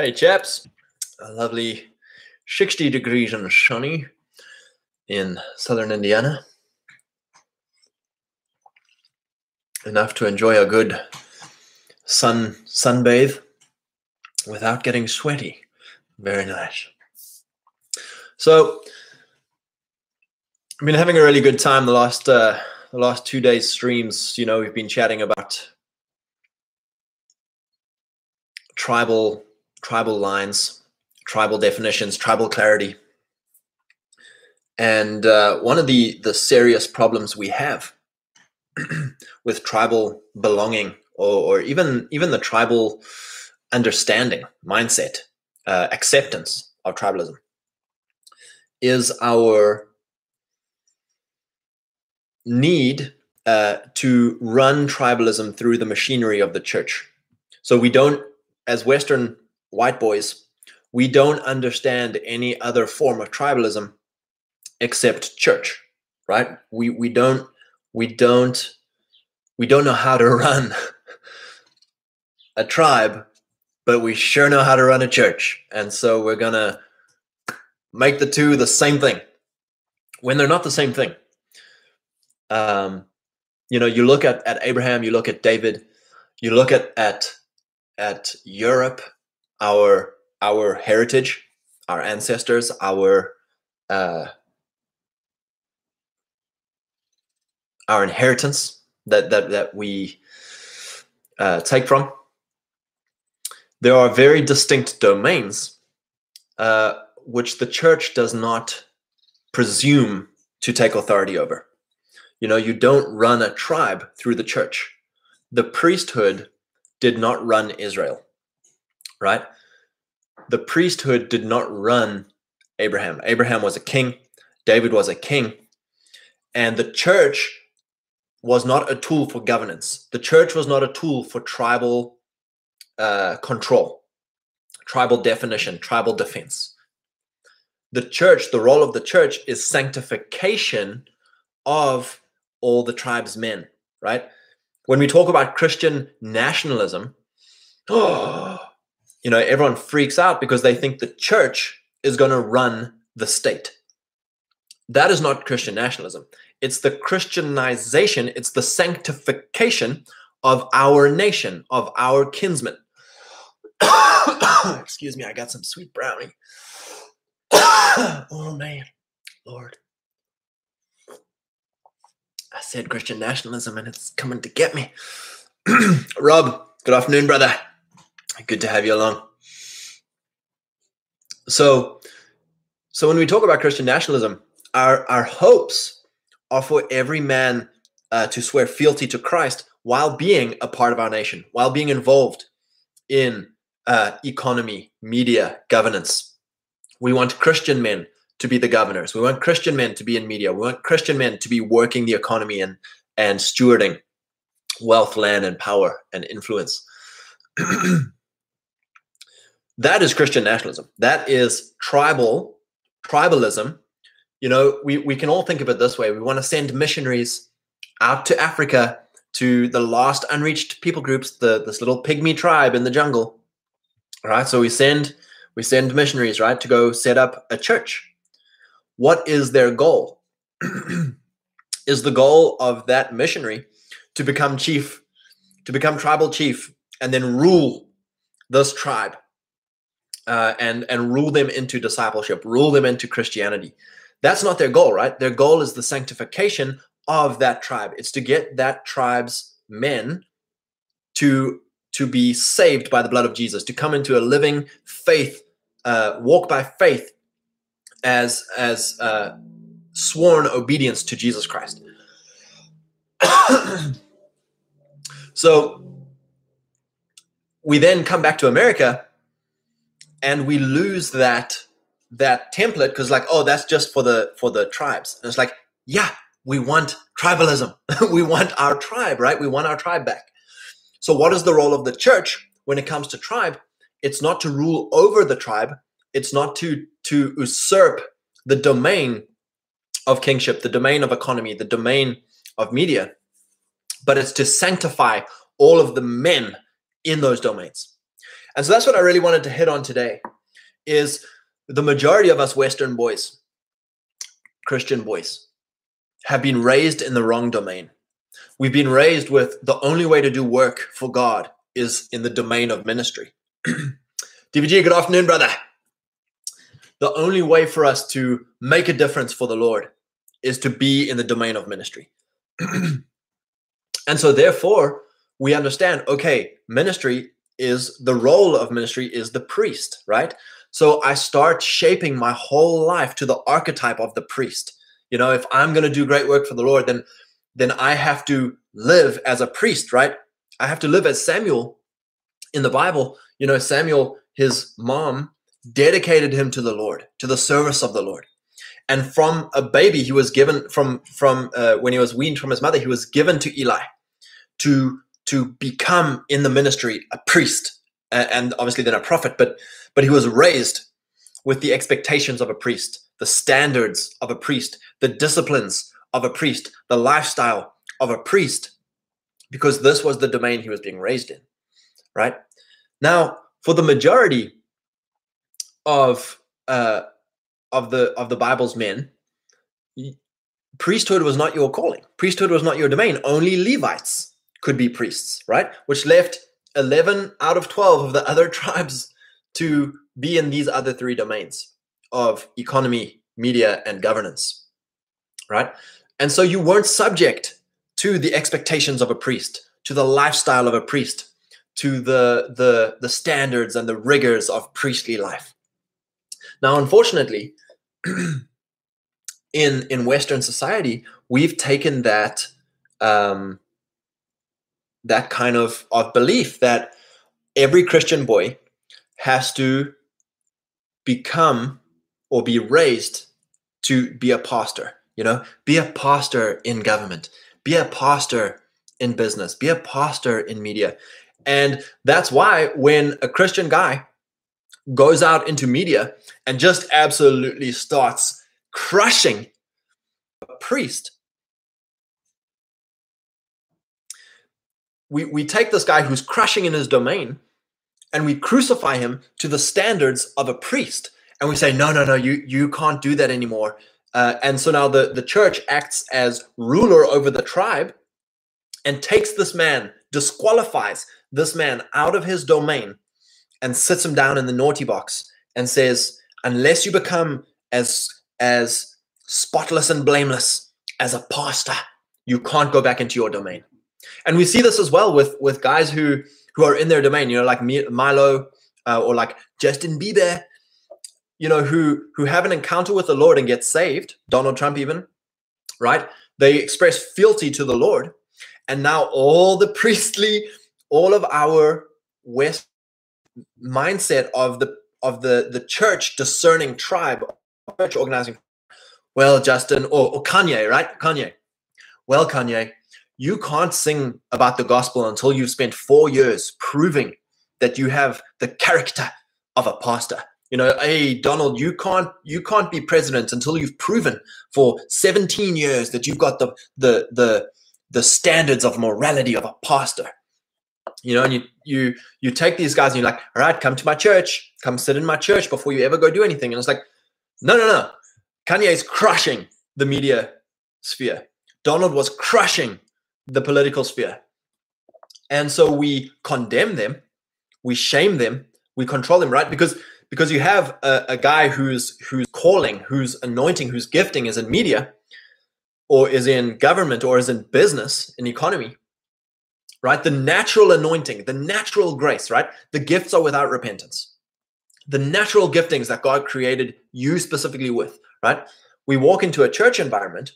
Hey, chaps. A lovely 60 degrees and sunny in southern Indiana. Enough to enjoy a good sun sunbathe without getting sweaty. Very nice. So, I've been having a really good time the last uh, the last two days streams. You know, we've been chatting about tribal tribal lines, tribal definitions, tribal clarity. And uh, one of the the serious problems we have with tribal belonging, or, or, even even the tribal understanding, mindset, uh, acceptance of tribalism, is our need uh, to run tribalism through the machinery of the church. So we don't, as Western white boys, we don't understand any other form of tribalism except church, right? We we don't we don't we don't know how to run a tribe, but we sure know how to run a church. And so we're gonna make the two the same thing when they're not the same thing. Um, you know, you look at, at Abraham, you look at David, you look at at at Europe, our our heritage, our ancestors, our uh, our inheritance that that that we uh, take from. There are very distinct domains uh, which the church does not presume to take authority over. You know, you don't run a tribe through the church. The priesthood did not run Israel right? The priesthood did not run Abraham. Abraham was a king, David was a king, and the church was not a tool for governance. The church was not a tool for tribal uh, control, tribal definition, tribal defense. The church, the role of the church is sanctification of all the tribes men, right? When we talk about Christian nationalism, oh, you know, everyone freaks out because they think the church is going to run the state. That is not Christian nationalism. It's the Christianization, it's the sanctification of our nation, of our kinsmen. Excuse me, I got some sweet brownie. oh man, Lord. I said Christian nationalism and it's coming to get me. Rob, good afternoon, brother. Good to have you along. So, so when we talk about Christian nationalism, our our hopes are for every man uh, to swear fealty to Christ while being a part of our nation, while being involved in uh, economy, media, governance. We want Christian men to be the governors. We want Christian men to be in media. We want Christian men to be working the economy and and stewarding wealth, land, and power and influence. that is Christian nationalism. That is tribal tribalism. You know, we, we can all think of it this way. We want to send missionaries out to Africa to the last unreached people groups, the this little pygmy tribe in the jungle. Right. So we send we send missionaries, right, to go set up a church. What is their goal? is the goal of that missionary to become chief, to become tribal chief, and then rule this tribe uh, and and rule them into discipleship, rule them into Christianity. That's not their goal, right? Their goal is the sanctification of that tribe. It's to get that tribe's men to to be saved by the blood of Jesus, to come into a living faith, uh, walk by faith, as as uh, sworn obedience to Jesus Christ. so we then come back to America and we lose that that template because like oh that's just for the for the tribes. And it's like yeah we want tribalism. We want our tribe right? We want our tribe back. So what is the role of the church when it comes to tribe? It's not to rule over the tribe. It's not to to usurp the domain of kingship the domain of economy the domain of media but it's to sanctify all of the men in those domains And so that's what I really wanted to hit on today is the majority of us Western boys, Christian boys, have been raised in the wrong domain. We've been raised with the only way to do work for God is in the domain of ministry. DVG, good afternoon, brother. The only way for us to make a difference for the Lord is to be in the domain of ministry. and so, therefore, we understand okay, ministry is the role of ministry is the priest, right? So I start shaping my whole life to the archetype of the priest. You know, if I'm going to do great work for the Lord, then then I have to live as a priest, right? I have to live as Samuel in the Bible. You know, Samuel, his mom dedicated him to the Lord, to the service of the Lord. And from a baby, he was given from from uh, when he was weaned from his mother, he was given to Eli to to become in the ministry a priest and obviously then a prophet. But but he was raised with the expectations of a priest, the standards of a priest, the disciplines of a priest, the lifestyle of a priest, because this was the domain he was being raised in. Right now, for the majority of uh, of the of the Bible's men, priesthood was not your calling. Priesthood was not your domain. Only Levites could be priests, right? Which left 11 out of 12 of the other tribes to be in these other three domains of economy, media, and governance, right? And so you weren't subject to the expectations of a priest, to the lifestyle of a priest, to the the the standards and the rigors of priestly life. Now, unfortunately, in in Western society, we've taken that um, that kind of of belief that every Christian boy has to become or be raised to be a pastor. You know, be a pastor in government, be a pastor in business, be a pastor in media. And that's why when a Christian guy goes out into media and just absolutely starts crushing a priest, we, we take this guy who's crushing in his domain and we crucify him to the standards of a priest. And we say, no, no, no, you, you can't do that anymore. Uh, and so now the, the church acts as ruler over the tribe and takes this man, disqualifies this man out of his domain and sits him down in the naughty box and says, unless you become as as spotless and blameless as a pastor, you can't go back into your domain. And we see this as well with with guys who who are in their domain, you know, like Milo uh, or like Justin Bieber, you know, who who have an encounter with the Lord and get saved. Donald Trump, even, right? They express fealty to the Lord, and now all the priestly, all of our West mindset of the of the the church discerning tribe, church organizing. Well, Justin or, or Kanye, right? Kanye. Well, Kanye, you can't sing about the gospel until you've spent four years proving that you have the character of a pastor. You know hey donald you can't you can't be president until you've proven for 17 years that you've got the the the the standards of morality of a pastor. You know and you you you take these guys and you're like all right come to my church. Come sit in my church before you ever go do anything. And it's like no no no. Kanye is crushing the media sphere. Donald was crushing the political sphere. And so we condemn them, we shame them, we control them, right? Because because you have a, a guy who's who's calling, who's anointing, whose gifting is in media, or is in government, or is in business, in economy, right? The natural anointing, the natural grace, right? The gifts are without repentance. The natural giftings that God created you specifically with, right? We walk into a church environment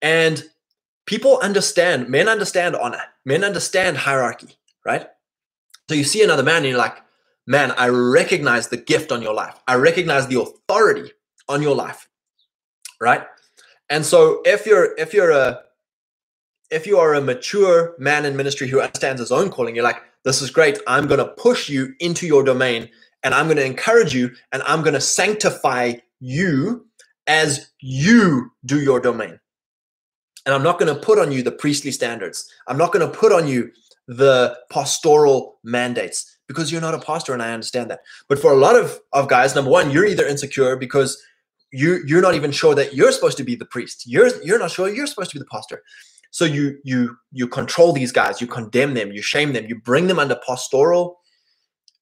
and people understand, men understand honor, men understand hierarchy, right? So you see another man and you're like, man, I recognize the gift on your life. I recognize the authority on your life, right? And so if you're if you're a if you are a mature man in ministry who understands his own calling, you're like, this is great. I'm going to push you into your domain and I'm going to encourage you and I'm going to sanctify you as you do your domain. And I'm not going to put on you the priestly standards. I'm not going to put on you the pastoral mandates because you're not a pastor and I understand that. But for a lot of, of guys, number one, you're either insecure because you you're not even sure that you're supposed to be the priest. You're you're not sure you're supposed to be the pastor. So you you you control these guys, you condemn them, you shame them, you bring them under pastoral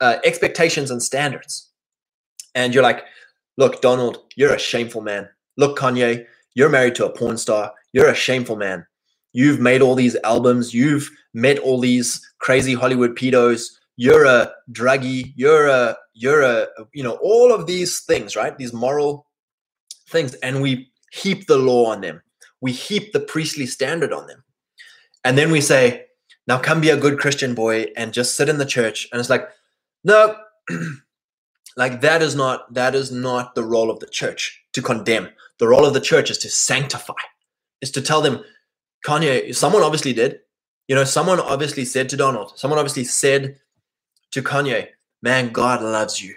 uh, expectations and standards. And you're like, look, Donald, you're a shameful man. Look, Kanye, you're married to a porn star. You're a shameful man. You've made all these albums. You've met all these crazy Hollywood pedos. You're a druggie. You're a you're a you know all of these things, right? These moral things, and we heap the law on them. We heap the priestly standard on them, and then we say, "Now come be a good Christian boy and just sit in the church." And it's like, no, like that is not that is not the role of the church to condemn. The role of the church is to sanctify, is to tell them, Kanye, someone obviously did. You know, someone obviously said to Donald, someone obviously said to Kanye, man, God loves you.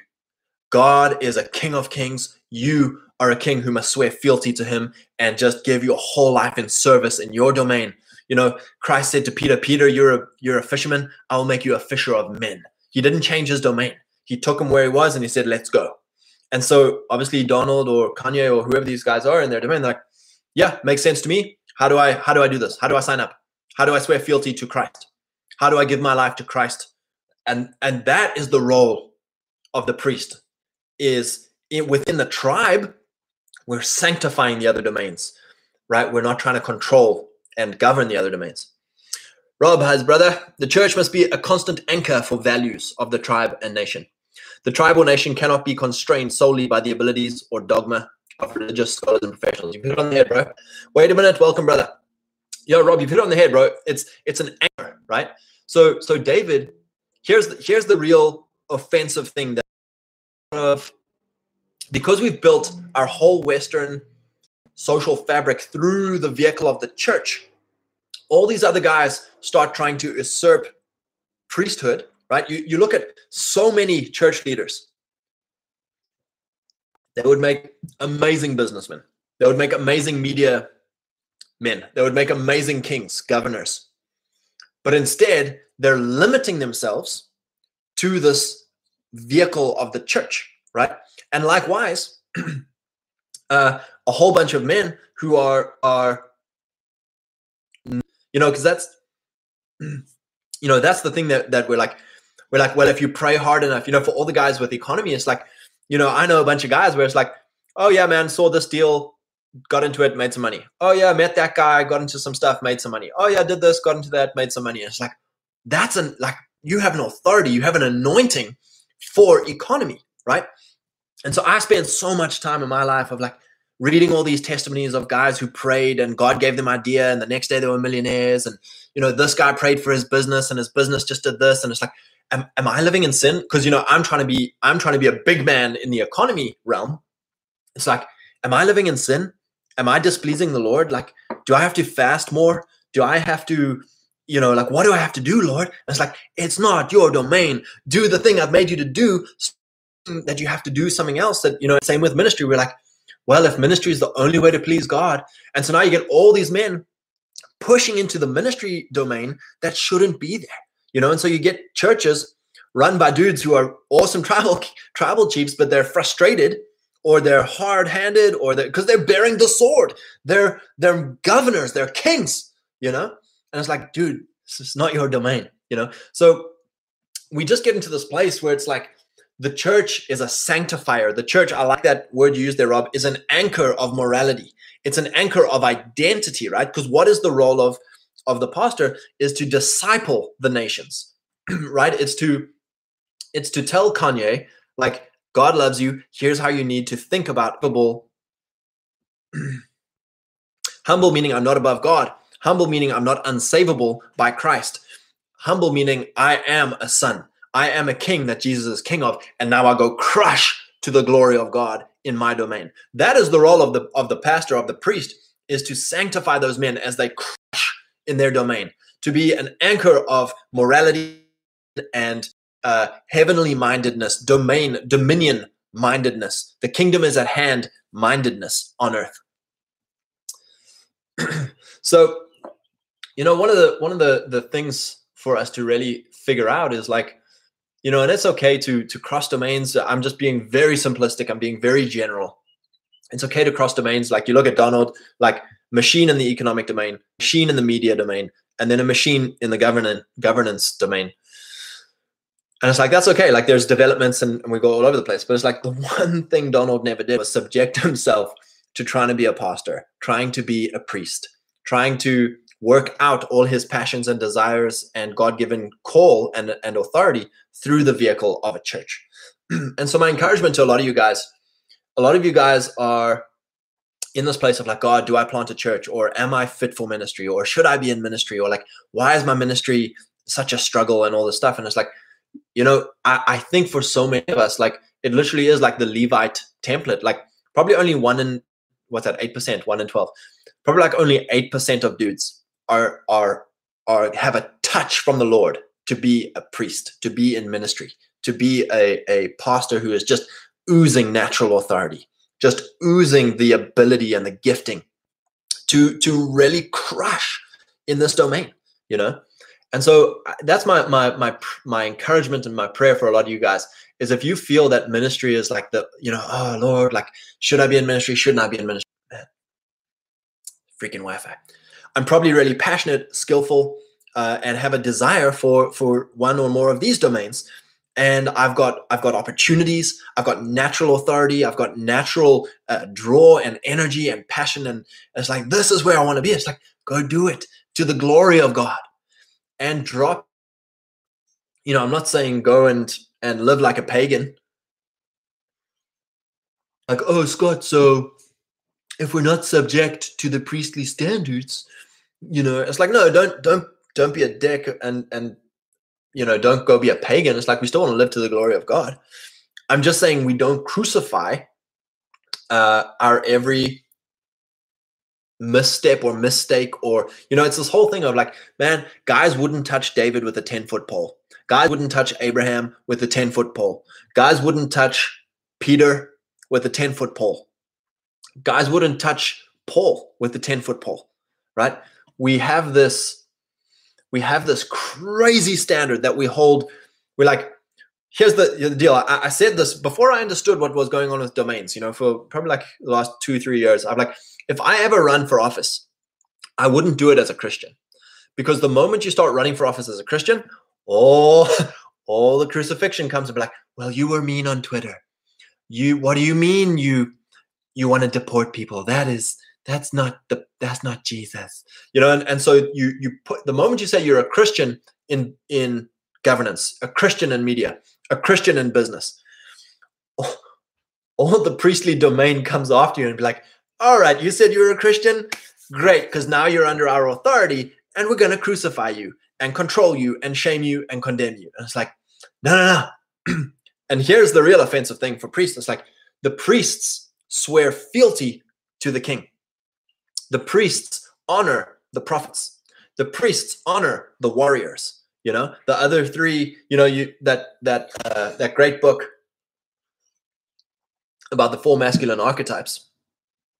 God is a king of kings. You are a king who must swear fealty to him and just give your whole life in service in your domain. You know, Christ said to Peter, Peter, you're a you're a fisherman. I will make you a fisher of men. He didn't change his domain. He took him where he was and he said, let's go. And so obviously Donald or Kanye or whoever these guys are in their domain, like, yeah, makes sense to me. How do I how do I do this? How do I sign up? How do I swear fealty to Christ? How do I give my life to Christ? And and that is the role of the priest is in, within the tribe we're sanctifying the other domains, right? We're not trying to control and govern the other domains. Rob has, brother, the church must be a constant anchor for values of the tribe and nation. The tribal nation cannot be constrained solely by the abilities or dogma of religious scholars and professionals. You put it on the head, bro. Wait a minute, welcome, brother. Yo, Rob, you put it on the head, bro. It's it's an anchor, right? So so David, here's the, here's the real offensive thing that of because we've built our whole Western social fabric through the vehicle of the church all these other guys start trying to usurp priesthood, right? You, you look at so many church leaders, they would make amazing businessmen, they would make amazing media men, they would make amazing kings, governors. But instead, they're limiting themselves to this vehicle of the church, right? And likewise, uh, a whole bunch of men who are are you know because that's you know that's the thing that that we're like we're like well if you pray hard enough you know for all the guys with economy it's like you know i know a bunch of guys where it's like oh yeah man saw this deal got into it made some money. Oh yeah met that guy got into some stuff made some money. Oh yeah did this got into that made some money. It's like that's an like you have an authority you have an anointing for economy right? And so i spend so much time in my life of like reading all these testimonies of guys who prayed and God gave them idea and the next day they were millionaires and you know this guy prayed for his business and his business just did this. And it's like am, am I living in sin? Because you know I'm trying to be I'm trying to be a big man in the economy realm. It's like am I living in sin? Am I displeasing the Lord? Like do I have to fast more? Do I have to you know like what do I have to do Lord? And it's like it's not your domain. Do the thing I've made you to do that you have to do something else that you know same with ministry. We're like well, if ministry is the only way to please God, and so now you get all these men pushing into the ministry domain that shouldn't be there, you know, and so you get churches run by dudes who are awesome tribal tribal chiefs, but they're frustrated or they're hard-handed or they're because they're bearing the sword. They're they're governors, they're kings, you know, and it's like, dude, this is not your domain, you know. So we just get into this place where it's like the church is a sanctifier. The church, I like that word you used there, Rob, is an anchor of morality. It's an anchor of identity, right? Because what is the role of of the pastor is to disciple the nations, right? It's to it's to tell Kanye like God loves you. Here's how you need to think about humble. humble meaning I'm not above God. Humble meaning I'm not unsavable by Christ. Humble meaning I am a son. I am a king that Jesus is king of, and now I go crush to the glory of God in my domain. That is the role of the of the pastor of the priest is to sanctify those men as they crush in their domain, to be an anchor of morality and uh, heavenly mindedness, domain, dominion mindedness. The kingdom is at hand mindedness on earth. so, you know, one of the one of the the things for us to really figure out is like you know and it's okay to to cross domains. I'm just being very simplistic. I'm being very general. It's okay to cross domains. Like you look at donald like machine in the economic domain machine in the media domain and then a machine in the governance governance domain. And it's like that's okay. Like there's developments and, and we go all over the place. But it's like the one thing donald never did was subject himself to trying to be a pastor trying to be a priest trying to work out all his passions and desires and god-given call and, and authority through the vehicle of a church. And so my encouragement to a lot of you guys a lot of you guys are in this place of like god do i plant a church or am i fit for ministry or should i be in ministry or like why is my ministry such a struggle and all this stuff? And it's like you know I, I think for so many of us like it literally is like the levite template. Like probably only one in what's that 8% 1 in 12 probably like only 8% of dudes are are are have a touch from the lord to be a priest to be in ministry to be a, a pastor who is just oozing natural authority just oozing the ability and the gifting to to really crush in this domain you know? And so uh, that's my my my my encouragement and my prayer for a lot of you guys is if you feel that ministry is like the you know oh lord like should i be in ministry? Shouldn't i be in ministry? Man. freaking wi-fi. I'm probably really passionate skillful uh, and have a desire for for one or more of these domains and i've got i've got opportunities. I've got natural authority. I've got natural uh, draw and energy and passion. And it's like this is where i want to be. It's like go do it to the glory of god and drop you know i'm not saying go and and live like a pagan. Like oh scott so if we're not subject to the priestly standards you know it's like no don't don't don't be a dick and and you know don't go be a pagan. It's like we still want to live to the glory of god. I'm just saying we don't crucify uh our every misstep or mistake or you know it's this whole thing of like man guys wouldn't touch david with a 10 foot pole. Guys wouldn't touch abraham with a 10 foot pole. Guys wouldn't touch peter with a 10 foot pole. Guys wouldn't touch paul with a 10 foot pole right? We have this we have this crazy standard that we hold we're like here's the, the deal I, I said this before i understood what was going on with domains you know for probably like the last two three years i'm like if I ever run for office, I wouldn't do it as a Christian. Because the moment you start running for office as a Christian, all, all the crucifixion comes and be like, well, you were mean on Twitter. You what do you mean you you want to deport people? That is that's not the that's not Jesus. You know, and, and so you you put the moment you say you're a Christian in in governance, a Christian in media, a Christian in business, all, the priestly domain comes after you and be like, all right, you said you were a Christian. Great, because now you're under our authority and we're going to crucify you and control you and shame you and condemn you. And it's like, no, no, no. and here's the real offensive thing for priests it's like the priests swear fealty to the king, the priests honor the prophets, the priests honor the warriors. You know, the other three, you know, you that that uh, that great book about the four masculine archetypes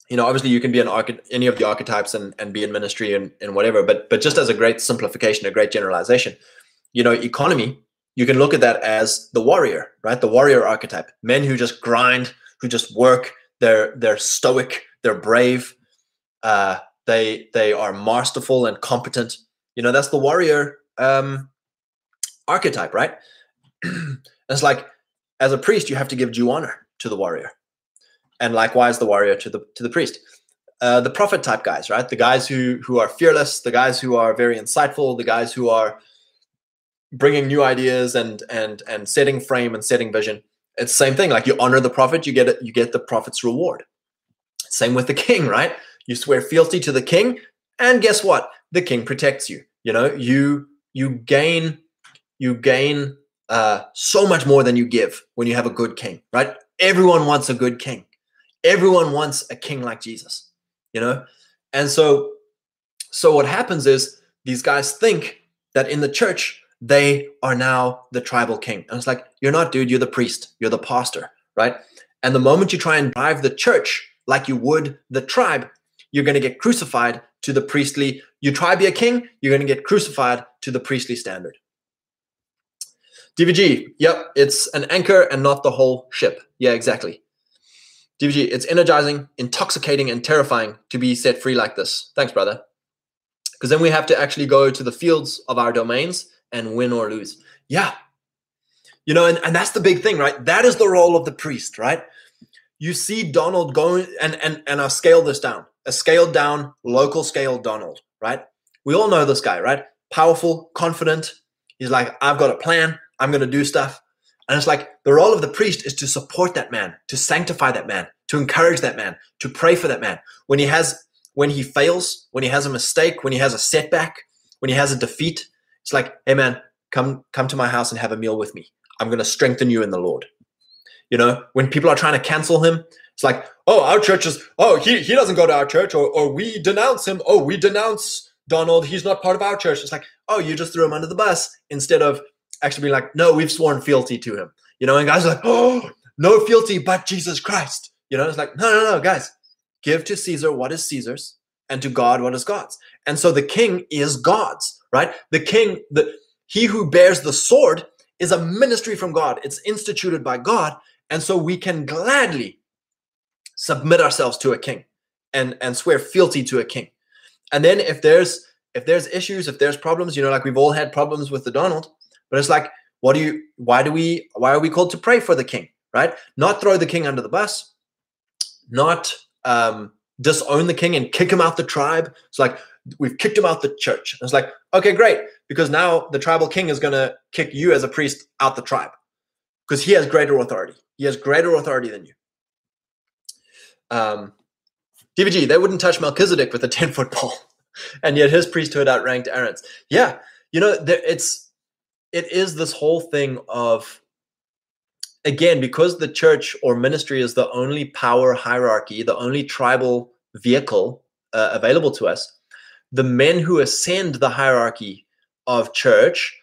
you know obviously you can be an arch- any of the archetypes and, and be in ministry and, and whatever but but just as a great simplification a great generalization you know economy you can look at that as the warrior right? The warrior archetype. Men who just grind who just work they're they're stoic they're brave uh, they they are masterful and competent you know that's the warrior um, archetype right it's like as a priest you have to give due honor to the warrior and likewise the warrior to the to the priest. Uh, the prophet type guys, right? The guys who who are fearless, the guys who are very insightful, the guys who are bringing new ideas and and and setting frame and setting vision. It's the same thing. Like you honor the prophet, you get it, you get the prophet's reward. Same with the king, right? You swear fealty to the king, and guess what? The king protects you. You know, you you gain you gain uh, so much more than you give when you have a good king, right? Everyone wants a good king everyone wants a king like Jesus, you know? And so so what happens is these guys think that in the church they are now the tribal king. And it's like, you're not, dude, you're the priest, you're the pastor, right? And the moment you try and drive the church like you would the tribe, you're going to get crucified to the priestly. You try to be a king, you're going to get crucified to the priestly standard. DVG, yep, it's an anchor and not the whole ship. Yeah, exactly. DVG, it's energizing, intoxicating, and terrifying to be set free like this. Thanks, brother. Because then we have to actually go to the fields of our domains and win or lose. Yeah. You know, and, and that's the big thing, right? That is the role of the priest, right? You see Donald going, and and and I'll scale this down. A scaled down, local scale Donald, right? We all know this guy, right? Powerful, confident. He's like, I've got a plan. I'm going to do stuff. And it's like the role of the priest is to support that man, to sanctify that man, to encourage that man, to pray for that man. When he has, when he fails, when he has a mistake, when he has a setback, when he has a defeat, it's like, hey man, come come to my house and have a meal with me. I'm going to strengthen you in the Lord. You know, when people are trying to cancel him, it's like, oh, our church is, oh, he, he doesn't go to our church, or, or we denounce him. Oh, we denounce Donald. He's not part of our church. It's like, oh, you just threw him under the bus instead of actually being like, no, we've sworn fealty to him. You know, and guys are like, oh, no fealty but Jesus Christ. You know, it's like, no, no, no, guys, give to Caesar what is Caesar's and to God what is God's. And so the king is God's, right? The king, the he who bears the sword is a ministry from God. It's instituted by God. And so we can gladly submit ourselves to a king and, and swear fealty to a king. And then if there's if there's issues, if there's problems, you know, like we've all had problems with the Donald, but it's like, what do you, why do we, why are we called to pray for the king, right? Not throw the king under the bus, not um, disown the king and kick him out the tribe. It's like, we've kicked him out the church. And it's like, okay, great. Because now the tribal king is to kick you as a priest out the tribe because he has greater authority. He has greater authority than you. Um, DVG, they wouldn't touch Melchizedek with a 10 foot pole. And yet his priesthood outranked Aaron's. Yeah. You know, there, it's, it is this whole thing of again because the church or ministry is the only power hierarchy the only tribal vehicle uh, available to us the men who ascend the hierarchy of church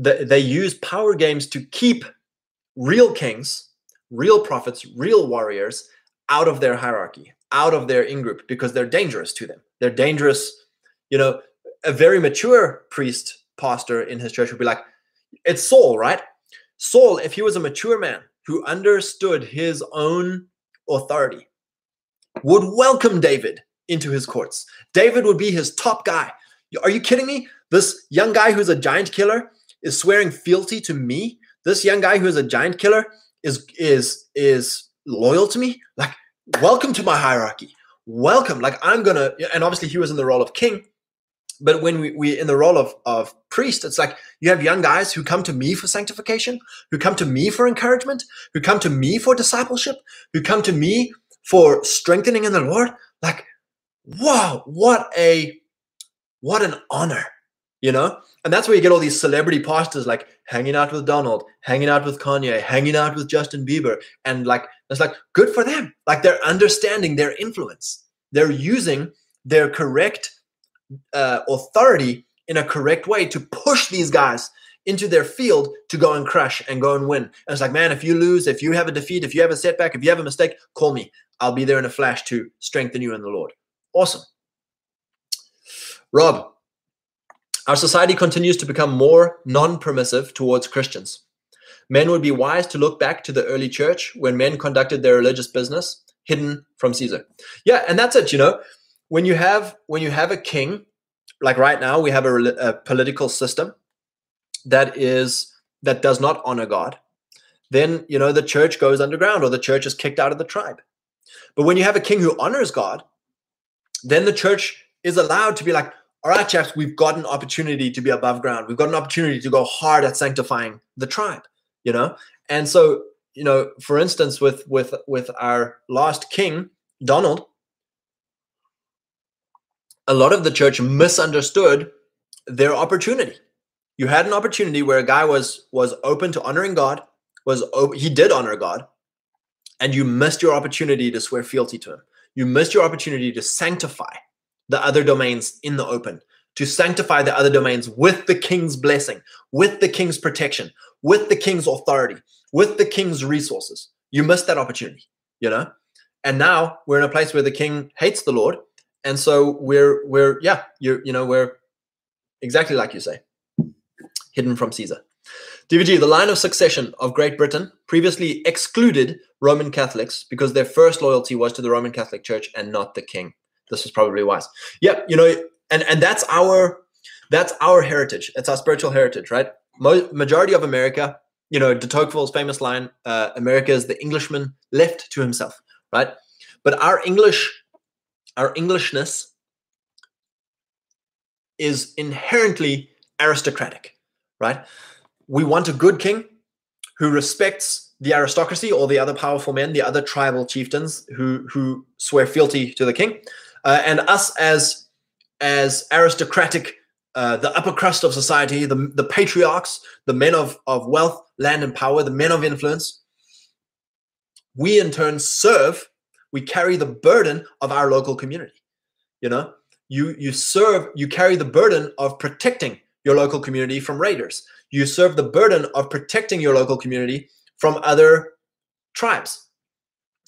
the, they use power games to keep real kings real prophets real warriors out of their hierarchy out of their in group because they're dangerous to them they're dangerous you know a very mature priest pastor in his church would be like, it's Saul, right? Saul, if he was a mature man who understood his own authority, would welcome David into his courts. David would be his top guy. Are you kidding me? This young guy who's a giant killer is swearing fealty to me. This young guy who's a giant killer is is is loyal to me. Like, welcome to my hierarchy. Welcome. Like, I'm gonna. And obviously, he was in the role of king but when we, we in the role of, of priest it's like you have young guys who come to me for sanctification who come to me for encouragement who come to me for discipleship who come to me for strengthening in the lord like wow what a what an honor you know and that's where you get all these celebrity pastors like hanging out with donald hanging out with kanye hanging out with justin bieber and like it's like good for them like they're understanding their influence they're using their correct uh, authority in a correct way to push these guys into their field to go and crush and go and win. And it's like, man, if you lose, if you have a defeat, if you have a setback, if you have a mistake, call me. I'll be there in a flash to strengthen you in the Lord. Awesome. Rob, our society continues to become more non permissive towards Christians. Men would be wise to look back to the early church when men conducted their religious business hidden from Caesar. Yeah, and that's it, you know when you have when you have a king like right now we have a, a, political system that is that does not honor god then you know the church goes underground or the church is kicked out of the tribe but when you have a king who honors god then the church is allowed to be like all right chaps we've got an opportunity to be above ground we've got an opportunity to go hard at sanctifying the tribe you know and so you know for instance with with with our last king donald a lot of the church misunderstood their opportunity. You had an opportunity where a guy was was open to honoring God, was he did honor God, and you missed your opportunity to swear fealty to him. You missed your opportunity to sanctify the other domains in the open, to sanctify the other domains with the king's blessing, with the king's protection, with the king's authority, with the king's resources. You missed that opportunity, you know? and now we're in a place where the king hates the Lord, and so we're we're yeah, you you know we're exactly like you say, hidden from Caesar. DVG, the line of succession of Great Britain previously excluded Roman Catholics because their first loyalty was to the Roman Catholic Church and not the king. This was probably wise. Yeah, you know, and and that's our that's our heritage. It's our spiritual heritage, right? Mo- majority of America, you know, de Tocqueville's famous line, uh, "America is the Englishman left to himself," right? But our English, our Englishness, is inherently aristocratic, right? We want a good king who respects the aristocracy or the other powerful men, the other tribal chieftains who who swear fealty to the king, uh, and us as as aristocratic, uh, the upper crust of society, the the patriarchs, the men of of wealth, land, and power, the men of influence. We in turn serve. We carry the burden of our local community. You know, you you serve. You carry the burden of protecting your local community from raiders. You serve the burden of protecting your local community from other tribes.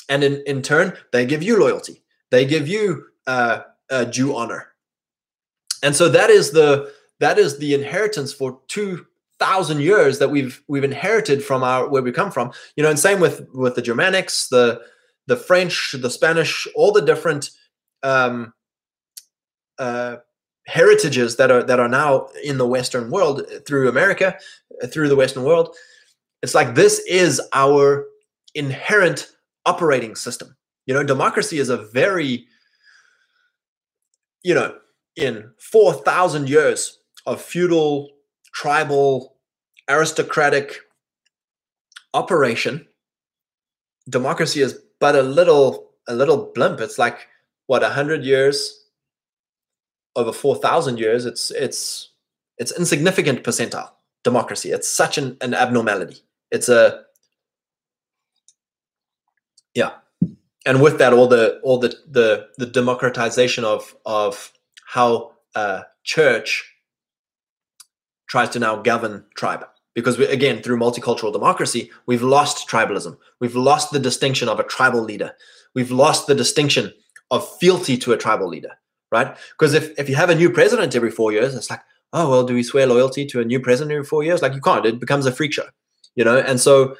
And in, in turn, they give you loyalty. They give you uh, uh, due honor. And so that is the that is the inheritance for two thousand years that we've we've inherited from our where we come from. You know, and same with with the Germanics, the the French, the Spanish, all the different um, uh, heritages that are that are now in the Western world through America, through the Western world. It's like this is our inherent operating system. You know, democracy is a very, you know, in 4,000 years of feudal, tribal, aristocratic operation, democracy is but a little, a little blimp. It's like, what, 100 years over 4,000 years, it's it's it's insignificant percentile democracy. It's such an, an abnormality. It's a yeah, and with that, all the all the the the democratization of of how uh, church tries to now govern tribe because we, again through multicultural democracy we've lost tribalism we've lost the distinction of a tribal leader we've lost the distinction of fealty to a tribal leader right? Because if, if you have a new president every four years, it's like, oh, well, do we swear loyalty to a new president every four years? Like, you can't. It becomes a freak show, you know? And so,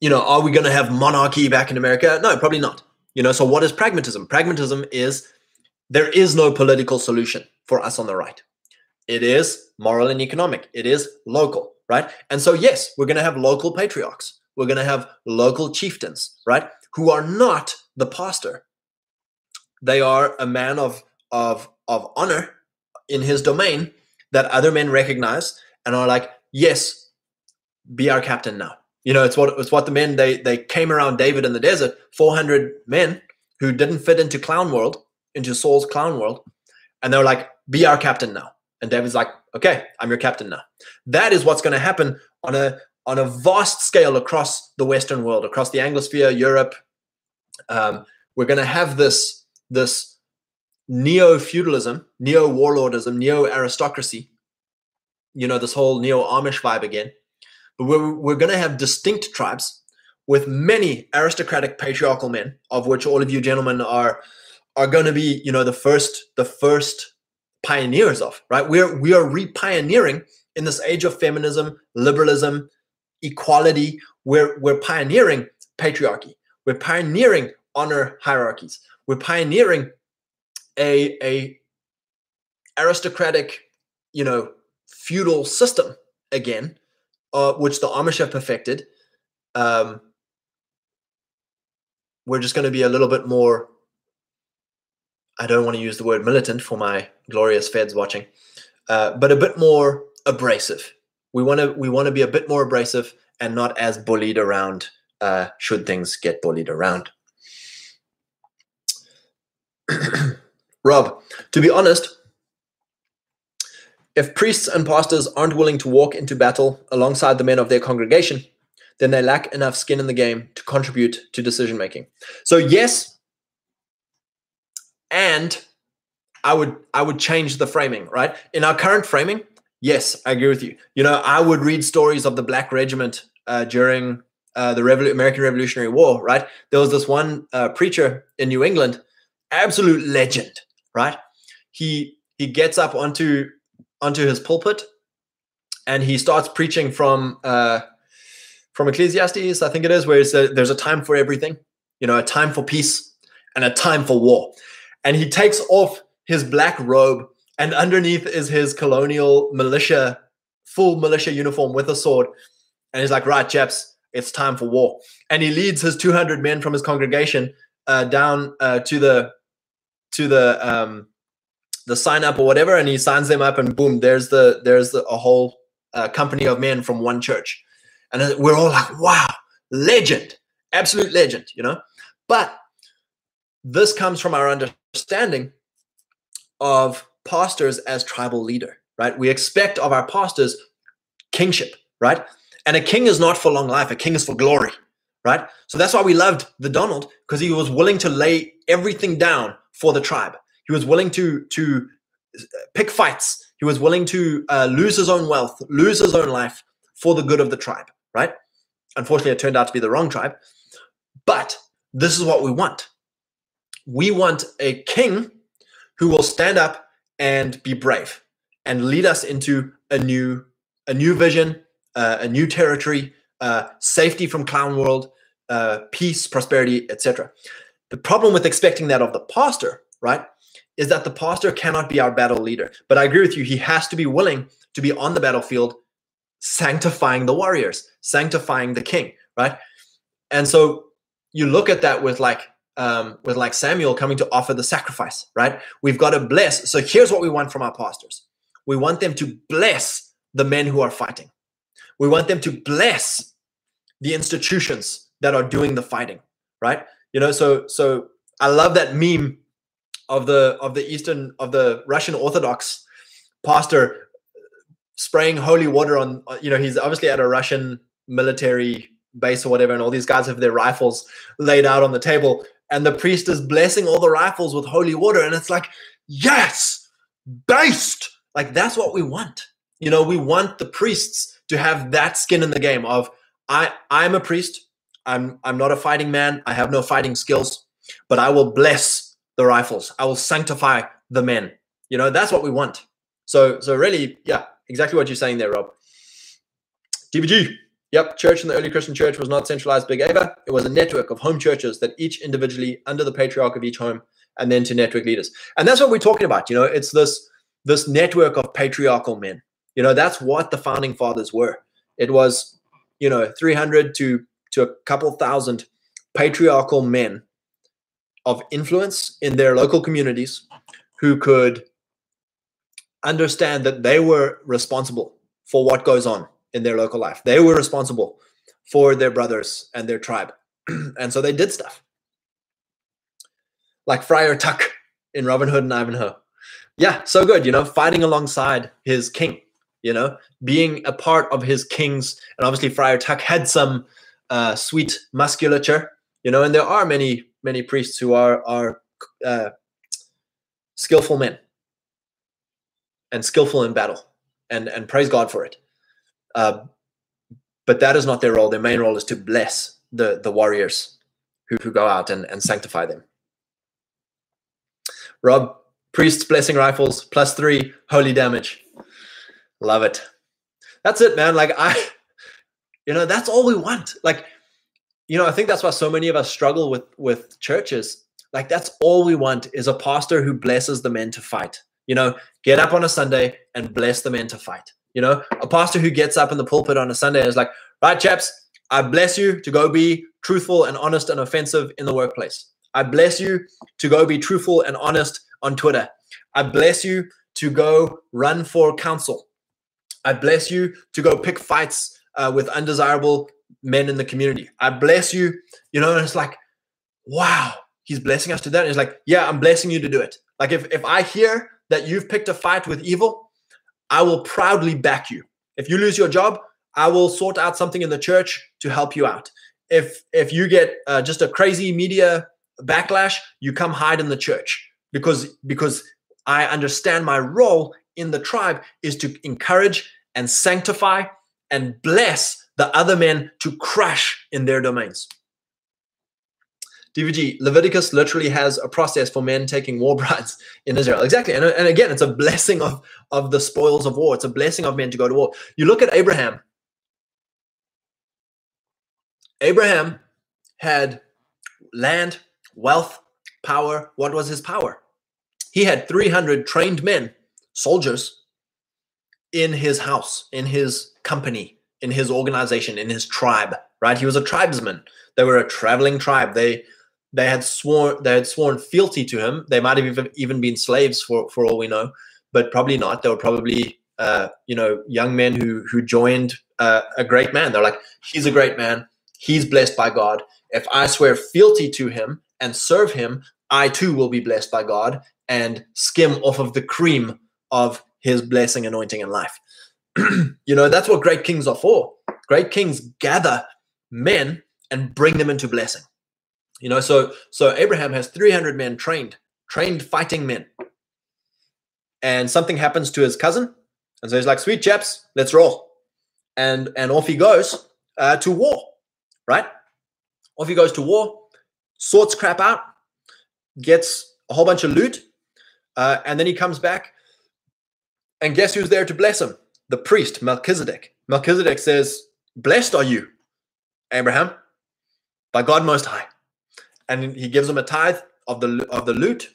you know, are we going to have monarchy back in America? No, probably not. You know, so what is pragmatism? Pragmatism is there is no political solution for us on the right. It is moral and economic. It is local, right? And so, yes, we're going to have local patriarchs. We're going to have local chieftains, right? Who are not the pastor, they are a man of of of honor in his domain that other men recognize and are like, yes, be our captain now. You know, it's what it's what the men they they came around David in the desert, 400 men who didn't fit into clown world, into Saul's clown world, and they were like, be our captain now. And David's like, okay, I'm your captain now. That is what's going to happen on a on a vast scale across the Western world, across the Anglosphere, Europe. Um, we're going to have this this neo feudalism, neo warlordism, neo aristocracy, you know, this whole neo Amish vibe again. We're, we're going to have distinct tribes with many aristocratic patriarchal men, of which all of you gentlemen are are going to be, you know, the first the first pioneers of, right? We're we are re-pioneering in this age of feminism, liberalism, equality. We're we're pioneering patriarchy. We're pioneering honor hierarchies we're pioneering a a aristocratic, you know, feudal system again, uh, which the Amish have perfected. Um, we're just going to be a little bit more. I don't want to use the word militant for my glorious feds watching, uh, but a bit more abrasive. We want to we want to be a bit more abrasive and not as bullied around. Uh, should things get bullied around? Rob, to be honest, if priests and pastors aren't willing to walk into battle alongside the men of their congregation, then they lack enough skin in the game to contribute to decision making. So yes, and I would I would change the framing, right? In our current framing, yes, I agree with you. You know, I would read stories of the Black Regiment uh, during uh, the Revol- American Revolutionary War, right? There was this one uh, preacher in New England, absolute legend, right? He he gets up onto onto his pulpit and he starts preaching from uh, from Ecclesiastes, I think it is, where it's a, there's a time for everything, you know, a time for peace and a time for war. And he takes off his black robe, and underneath is his colonial militia, full militia uniform with a sword. And he's like, right, chaps, it's time for war. And he leads his 200 men from his congregation uh, down uh, to the to the um, the sign up or whatever, and he signs them up, and boom, there's the there's the, a whole uh, company of men from one church, and we're all like, wow, legend, absolute legend, you know. But this comes from our understanding of pastors as tribal leader, right? We expect of our pastors kingship, right? And a king is not for long life, a king is for glory, right? So that's why we loved the Donald because he was willing to lay everything down for the tribe. He was willing to to pick fights. He was willing to uh, lose his own wealth, lose his own life for the good of the tribe, right? Unfortunately, it turned out to be the wrong tribe. But this is what we want. We want a king who will stand up and be brave and lead us into a new a new vision, uh, a new territory, uh, safety from clown world, uh, peace, prosperity, etc. The problem with expecting that of the pastor, right, is that the pastor cannot be our battle leader. But I agree with you; he has to be willing to be on the battlefield, sanctifying the warriors, sanctifying the king, right? And so you look at that with like um, with like Samuel coming to offer the sacrifice, right? We've got to bless. So here's what we want from our pastors: we want them to bless the men who are fighting. We want them to bless the institutions that are doing the fighting, right? You know, so so I love that meme of the of the Eastern of the Russian Orthodox pastor spraying holy water on. Uh, you know, he's obviously at a Russian military base or whatever, and all these guys have their rifles laid out on the table, and the priest is blessing all the rifles with holy water, and it's like, yes, based. Like that's what we want. You know, we want the priests to have that skin in the game of I I'm a priest. I'm I'm not a fighting man. I have no fighting skills, but I will bless the rifles. I will sanctify the men. You know, that's what we want. So so really, yeah, exactly what you're saying there, Rob. DVG. Yep, church in the early Christian church was not centralized big Eva. It was a network of home churches that each individually under the patriarch of each home and then to network leaders. And that's what we're talking about. You know, it's this this network of patriarchal men. You know, that's what the founding fathers were. It was, you know, 300 to to a couple thousand patriarchal men of influence in their local communities who could understand that they were responsible for what goes on in their local life. They were responsible for their brothers and their tribe. and so they did stuff. Like Friar Tuck in Robin Hood and Ivanhoe. Yeah, so good, you know, fighting alongside his king, you know, being a part of his king's. And obviously, Friar Tuck had some uh, sweet musculature, you know, and there are many, many priests who are, are uh, skillful men and skillful in battle and, and praise God for it. Uh, but that is not their role. Their main role is to bless the, the warriors who, who go out and, and sanctify them. Rob, priests blessing rifles, plus three, holy damage. Love it. That's it, man. Like, I, you know, that's all we want. Like, you know, I think that's why so many of us struggle with with churches. Like, that's all we want is a pastor who blesses the men to fight. You know, get up on a Sunday and bless the men to fight. You know, a pastor who gets up in the pulpit on a Sunday is like, right, chaps, I bless you to go be truthful and honest and offensive in the workplace. I bless you to go be truthful and honest on Twitter. I bless you to go run for council. I bless you to go pick fights uh, with undesirable men in the community. I bless you, you know, and it's like, wow, he's blessing us to that. And it's like, yeah, I'm blessing you to do it. Like if, if I hear that you've picked a fight with evil, I will proudly back you. If you lose your job, I will sort out something in the church to help you out. If if you get uh, just a crazy media backlash, you come hide in the church because because I understand my role in the tribe is to encourage and sanctify and bless the other men to crush in their domains. DVG, Leviticus literally has a process for men taking war brides in Israel. Exactly. And, and again, it's a blessing of, of the spoils of war. It's a blessing of men to go to war. You look at Abraham. Abraham had land, wealth, power. What was his power? He had 300 trained men, soldiers, in his house, in his company, in his organization, in his tribe, right? He was a tribesman. They were a traveling tribe. They they had sworn they had sworn fealty to him. They might have even, even been slaves for for all we know, but probably not. They were probably uh, you know young men who who joined uh, a great man. They're like, he's a great man. He's blessed by God. If I swear fealty to him and serve him, I too will be blessed by God and skim off of the cream of his blessing, anointing, and life. you know, that's what great kings are for. Great kings gather men and bring them into blessing. You know, so so Abraham has 300 men trained, trained fighting men. And something happens to his cousin, and so he's like, "Sweet chaps, let's roll." And and off he goes uh, to war, right? Off he goes to war, sorts crap out, gets a whole bunch of loot, uh, and then he comes back. And guess who's there to bless him? The priest Melchizedek. Melchizedek says, "Blessed are you, Abraham, by God Most High." and he gives him a tithe of the of the loot,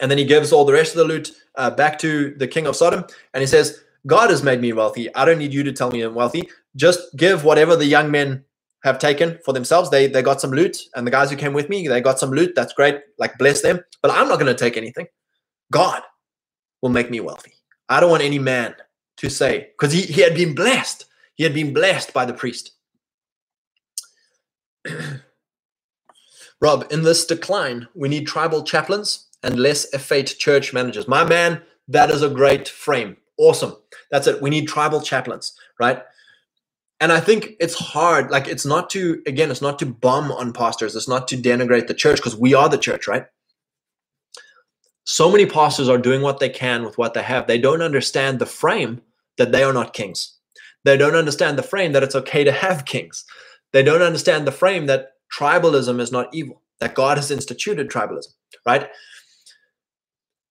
and then he gives all the rest of the loot uh, back to the king of Sodom, and he says, "God has made me wealthy. I don't need you to tell me I'm wealthy. Just give whatever the young men have taken for themselves. They they got some loot, and the guys who came with me, they got some loot. That's great. Like bless them. But I'm not going to take anything. God will make me wealthy. I don't want any man to say because he, he had been blessed. He had been blessed by the priest. Rob, in this decline, we need tribal chaplains and less effete church managers. My man, that is a great frame. Awesome. That's it. We need tribal chaplains, right? And I think it's hard. Like, it's not to, again, it's not to bum on pastors. It's not to denigrate the church because we are the church, right? So many pastors are doing what they can with what they have. They don't understand the frame that they are not kings. They don't understand the frame that it's okay to have kings. They don't understand the frame that tribalism is not evil, that God has instituted tribalism, right?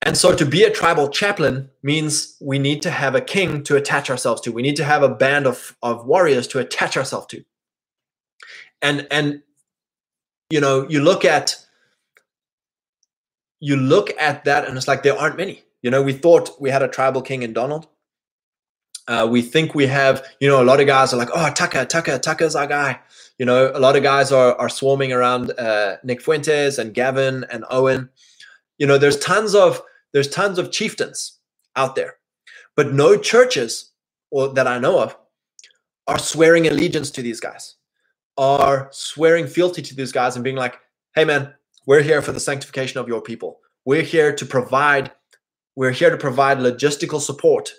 And so to be a tribal chaplain means we need to have a king to attach ourselves to. We need to have a band of, of warriors to attach ourselves to. And and you know, you look at you look at that and it's like there aren't many. You know, we thought we had a tribal king in Donald. Uh, we think we have, you know, a lot of guys are like, oh, Tucker, Tucker, Tucker's our guy. You know, a lot of guys are are swarming around uh, Nick Fuentes and Gavin and Owen. You know, there's tons of there's tons of chieftains out there, but no churches or that I know of are swearing allegiance to these guys, are swearing fealty to these guys and being like, "Hey, man, we're here for the sanctification of your people. We're here to provide. We're here to provide logistical support,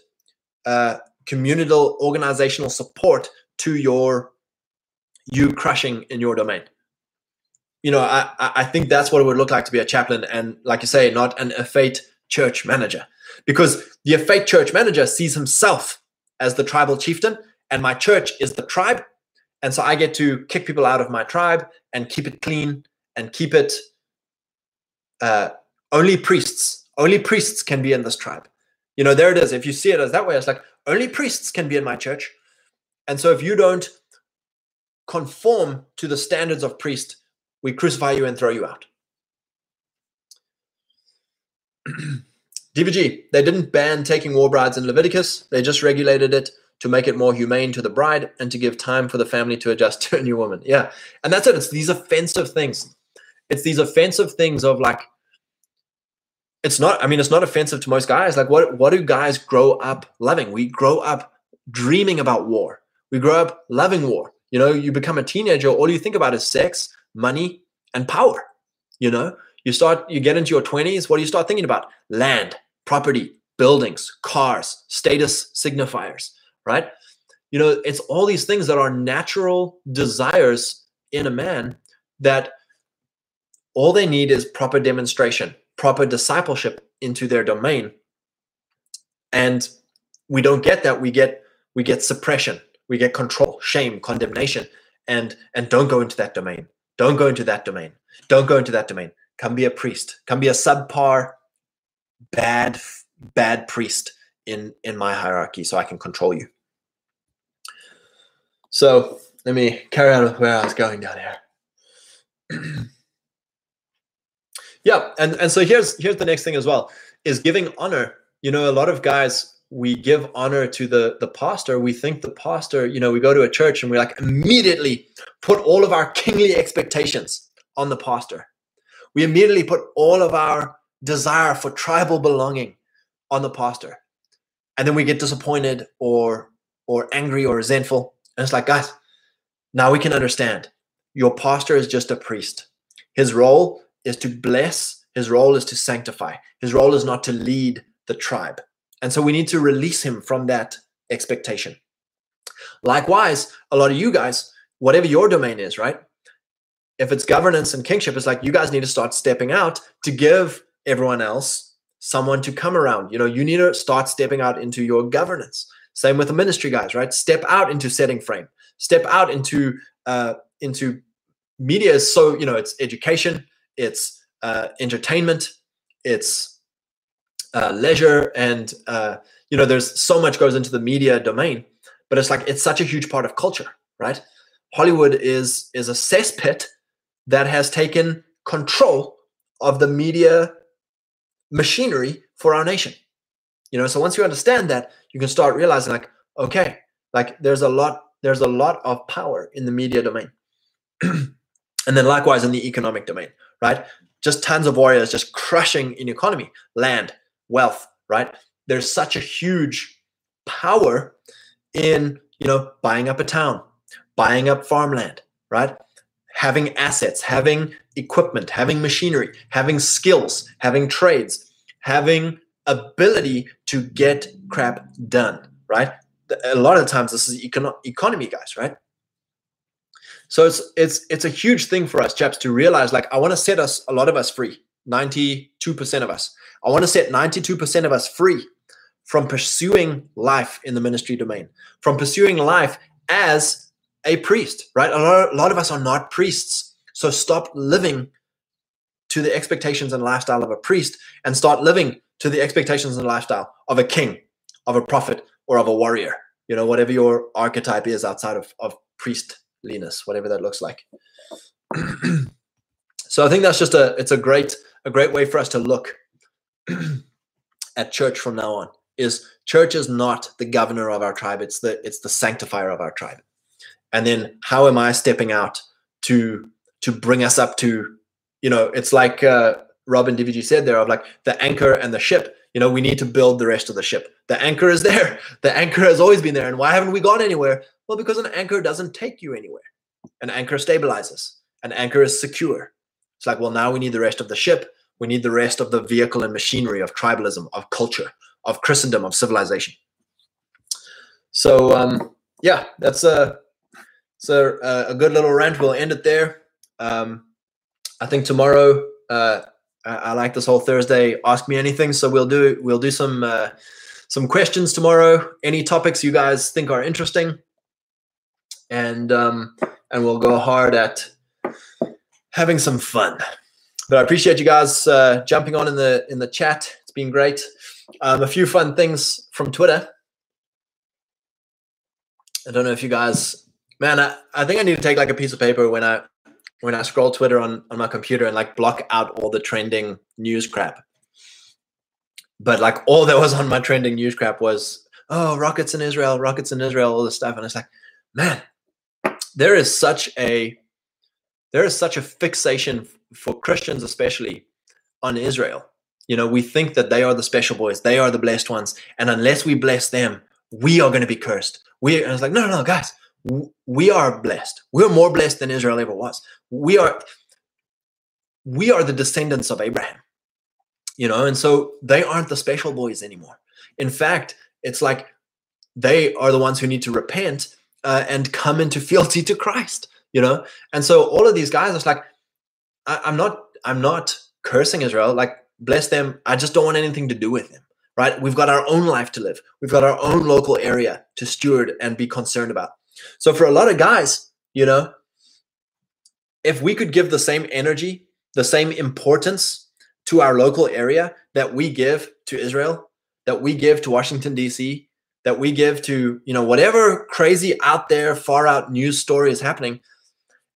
uh, communal organizational support to your you crushing in your domain. You know, I, I think that's what it would look like to be a chaplain and, like you say, not an effete church manager. Because the effete church manager sees himself as the tribal chieftain, and my church is the tribe. And so I get to kick people out of my tribe and keep it clean and keep it uh, only priests, only priests can be in this tribe. You know, there it is. If you see it as that way, it's like only priests can be in my church. And so if you don't conform to the standards of priest, we crucify you and throw you out. DVG, they didn't ban taking war brides in Leviticus, they just regulated it to make it more humane to the bride and to give time for the family to adjust to a new woman. Yeah. And that's it. It's these offensive things. It's these offensive things of like, it's not, I mean, it's not offensive to most guys. Like, what, what do guys grow up loving? We grow up dreaming about war. We grow up loving war. You know, you become a teenager, all you think about is sex, money, and power. You know, you start, you get into your 20s, what do you start thinking about? Land, property, buildings, cars, status signifiers, right? You know, it's all these things that are natural desires in a man that all they need is proper demonstration, proper discipleship into their domain. And we don't get that. We get we get suppression we get control, shame, condemnation, and and don't go into that domain. Don't go into that domain. Don't go into that domain. Come be a priest. Come be a subpar, bad, bad priest in in my hierarchy, so I can control you. So let me carry on with where I was going down here. yeah, and and so here's here's the next thing as well is giving honor. You know, a lot of guys we give honor to the the pastor. We think the pastor you know we go to a church and we like immediately put all of our kingly expectations on the pastor. We immediately put all of our desire for tribal belonging on the pastor. And then we get disappointed or or angry or resentful. And it's like guys now we can understand. Your pastor is just a priest. His role is to bless his role is to sanctify his role is not to lead the tribe and so we need to release him from that expectation. Likewise, a lot of you guys, whatever your domain is, right? If it's governance and kingship, it's like you guys need to start stepping out to give everyone else someone to come around. You know, you need to start stepping out into your governance. Same with the ministry guys, right? Step out into setting frame. Step out into uh, into media is so you know it's education, it's uh, entertainment, it's uh, leisure and uh, you know there's so much goes into the media domain but it's like it's such a huge part of culture right? Hollywood is is a cesspit that has taken control of the media machinery for our nation. You know so once you understand that you can start realizing like okay like there's a lot there's a lot of power in the media domain. And then likewise in the economic domain right just tons of warriors just crushing in economy land wealth, right? There's such a huge power in, you know, buying up a town, buying up farmland, right? Having assets, having equipment, having machinery, having skills, having trades, having ability to get crap done, right? A lot of times this is econo- economy guys, right? So it's it's it's a huge thing for us chaps to realize like I want to set us a lot of us free. 92% of us. I want to set 92% of us free from pursuing life in the ministry domain, from pursuing life as a priest, right? A lot, a lot of us are not priests. So stop living to the expectations and lifestyle of a priest and start living to the expectations and lifestyle of a king, of a prophet, or of a warrior. You know, whatever your archetype is outside of, of priestliness, whatever that looks like. so I think that's just a it's a great a great way for us to look at church from now on is church is not the governor of our tribe it's the it's the sanctifier of our tribe. And then how am i stepping out to to bring us up to you know it's like uh, robin dvg said there of like the anchor and the ship. You know we need to build the rest of the ship. The anchor is there. The anchor has always been there. And why haven't we gone anywhere well because an anchor doesn't take you anywhere an anchor stabilizes an anchor is secure it's like well now we need the rest of the ship we need the rest of the vehicle and machinery of tribalism, of culture, of Christendom, of civilization. So um, yeah, that's a it's a, a good little rant. We'll end it there. Um, I think tomorrow uh, I, I, like this whole Thursday. Ask me anything. So we'll do we'll do some uh, some questions tomorrow. Any topics you guys think are interesting, and um, and we'll go hard at having some fun but I appreciate you guys uh, jumping on in the in the chat. It's been great. Um, a few fun things from Twitter. I don't know if you guys, man. I, I think I need to take like a piece of paper when I when I scroll Twitter on on my computer and like block out all the trending news crap. But like all that was on my trending news crap was oh rockets in Israel, rockets in Israel, all this stuff, and it's like, man, there is such a there is such a fixation for Christians especially on Israel. You know, we think that they are the special boys, they are the blessed ones, and unless we bless them, we are going to be cursed. We and it's like, no, no, no, guys, we are blessed. We're more blessed than Israel ever was. We are we are the descendants of Abraham. You know, and so they aren't the special boys anymore. In fact, it's like they are the ones who need to repent uh, and come into fealty to Christ. You know, and so all of these guys, it's like I, am not I'm not cursing Israel. Like bless them. I just don't want anything to do with them. right? We've got our own life to live. We've got our own local area to steward and be concerned about. So for a lot of guys, you know, if we could give the same energy, the same importance to our local area that we give to Israel, that we give to Washington D.C., that we give to, you know, whatever crazy out there far out news story is happening,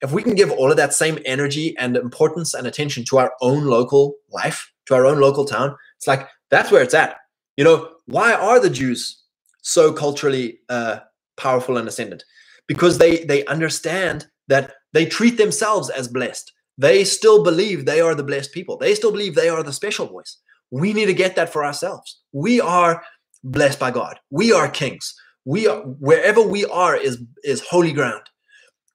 if we can give all of that same energy and importance and attention to our own local life, to our own local town, it's like that's where it's at. You know, why are the Jews so culturally uh, powerful and ascendant? Because they they understand that they treat themselves as blessed. They still believe they are the blessed people. They still believe they are the special voice We need to get that for ourselves. We are blessed by God. We are kings. We are wherever we are is is holy ground.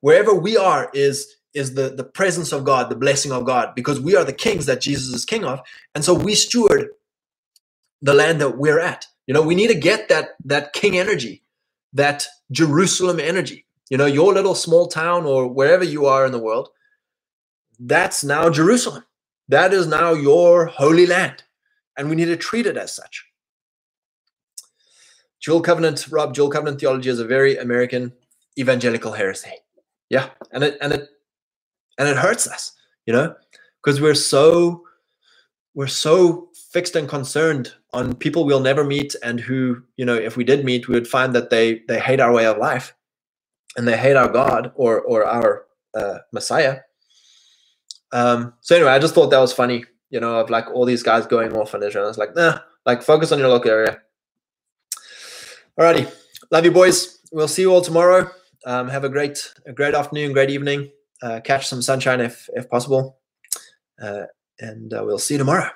Wherever we are is is the the presence of God, the blessing of God, because we are the kings that Jesus is king of, and so we steward the land that we're at. You know, we need to get that that king energy, that Jerusalem energy. You know, your little small town or wherever you are in the world, that's now Jerusalem. That is now your holy land. And we need to treat it as such. Dual covenant, Rob, dual covenant theology is a very American evangelical heresy. Yeah. And it and it and it hurts us, you know, because we're so we're so fixed and concerned on people we'll never meet and who you know if we did meet we would find that they they hate our way of life and they hate our god or or our uh, messiah um so anyway i just thought that was funny you know of like all these guys going off on israel it's like nah like focus on your local area alrighty. Love you boys. We'll see you all tomorrow. Um, have a great a great afternoon great evening. Uh, catch some sunshine if if possible. Uh, and uh, we'll see you tomorrow